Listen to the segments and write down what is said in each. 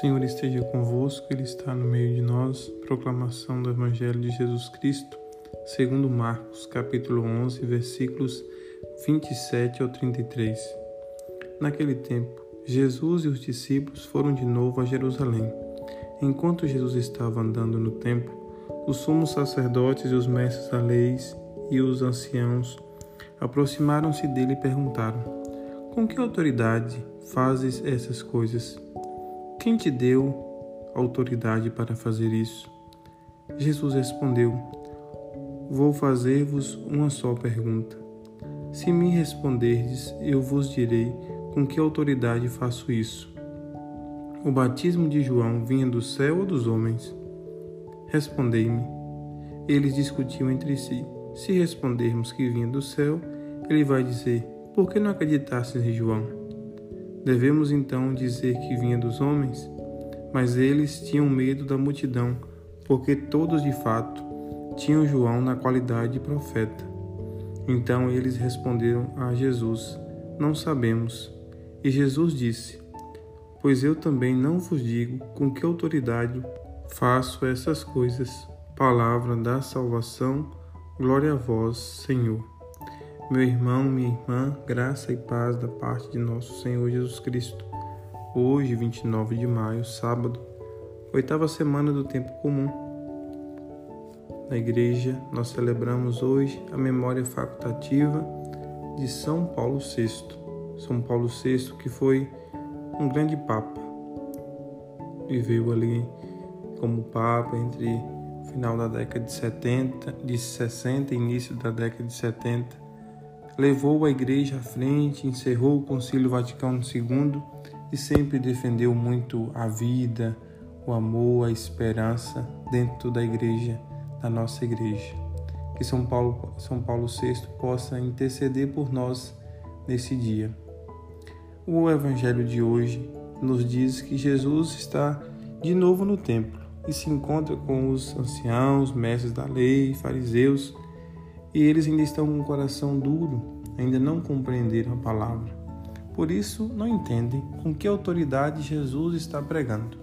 Senhor esteja convosco, Ele está no meio de nós. Proclamação do Evangelho de Jesus Cristo, segundo Marcos, capítulo 11, versículos 27 ao 33. Naquele tempo, Jesus e os discípulos foram de novo a Jerusalém. Enquanto Jesus estava andando no templo, os sumos sacerdotes e os mestres da lei e os anciãos aproximaram-se dele e perguntaram: Com que autoridade fazes essas coisas? Quem te deu autoridade para fazer isso? Jesus respondeu: Vou fazer-vos uma só pergunta. Se me responderdes, eu vos direi com que autoridade faço isso. O batismo de João vinha do céu ou dos homens? Respondei-me. Eles discutiam entre si. Se respondermos que vinha do céu, ele vai dizer: Por que não acreditastes em João? Devemos então dizer que vinha dos homens? Mas eles tinham medo da multidão, porque todos de fato tinham João na qualidade de profeta. Então eles responderam a Jesus: Não sabemos. E Jesus disse: Pois eu também não vos digo com que autoridade faço essas coisas. Palavra da salvação, glória a vós, Senhor. Meu irmão, minha irmã, graça e paz da parte de nosso Senhor Jesus Cristo. Hoje, 29 de maio, sábado, oitava semana do tempo comum. Na igreja, nós celebramos hoje a memória facultativa de São Paulo VI. São Paulo VI, que foi um grande papa. Viveu ali como papa entre final da década de 70, de 60 e início da década de 70 levou a Igreja à frente, encerrou o Concílio Vaticano II e sempre defendeu muito a vida, o amor, a esperança dentro da Igreja, da nossa Igreja. Que São Paulo, São Paulo VI possa interceder por nós nesse dia. O Evangelho de hoje nos diz que Jesus está de novo no templo e se encontra com os anciãos, mestres da lei, fariseus e eles ainda estão com o coração duro, ainda não compreenderam a palavra. Por isso, não entendem com que autoridade Jesus está pregando.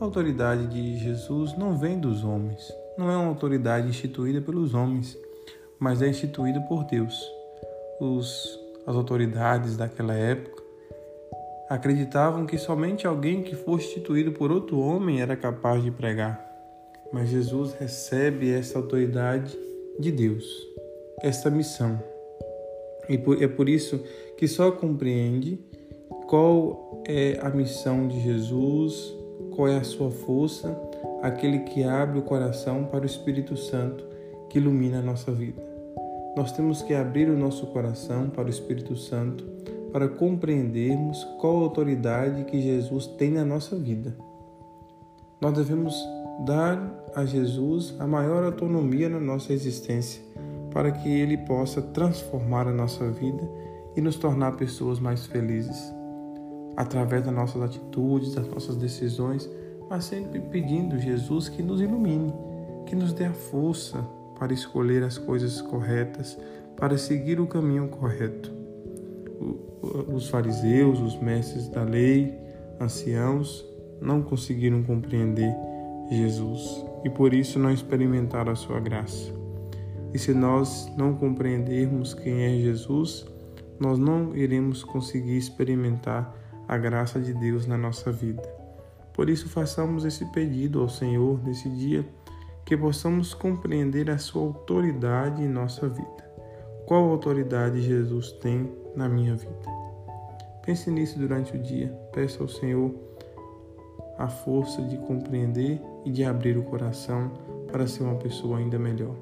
A autoridade de Jesus não vem dos homens, não é uma autoridade instituída pelos homens, mas é instituída por Deus. Os, as autoridades daquela época acreditavam que somente alguém que fosse instituído por outro homem era capaz de pregar. Mas Jesus recebe essa autoridade de Deus, esta missão. E é por isso que só compreende qual é a missão de Jesus, qual é a sua força, aquele que abre o coração para o Espírito Santo que ilumina a nossa vida. Nós temos que abrir o nosso coração para o Espírito Santo para compreendermos qual a autoridade que Jesus tem na nossa vida. Nós devemos dar a Jesus a maior autonomia na nossa existência, para que Ele possa transformar a nossa vida e nos tornar pessoas mais felizes, através das nossas atitudes, das nossas decisões, mas sempre pedindo Jesus que nos ilumine, que nos dê a força para escolher as coisas corretas, para seguir o caminho correto. Os fariseus, os mestres da lei, anciãos, não conseguiram compreender Jesus e por isso não experimentaram a sua graça. E se nós não compreendermos quem é Jesus, nós não iremos conseguir experimentar a graça de Deus na nossa vida. Por isso, façamos esse pedido ao Senhor nesse dia, que possamos compreender a sua autoridade em nossa vida. Qual autoridade Jesus tem na minha vida? Pense nisso durante o dia. Peça ao Senhor a força de compreender e de abrir o coração para ser uma pessoa ainda melhor.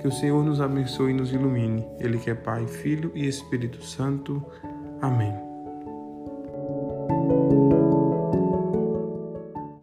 Que o Senhor nos abençoe e nos ilumine. Ele que é Pai, Filho e Espírito Santo. Amém.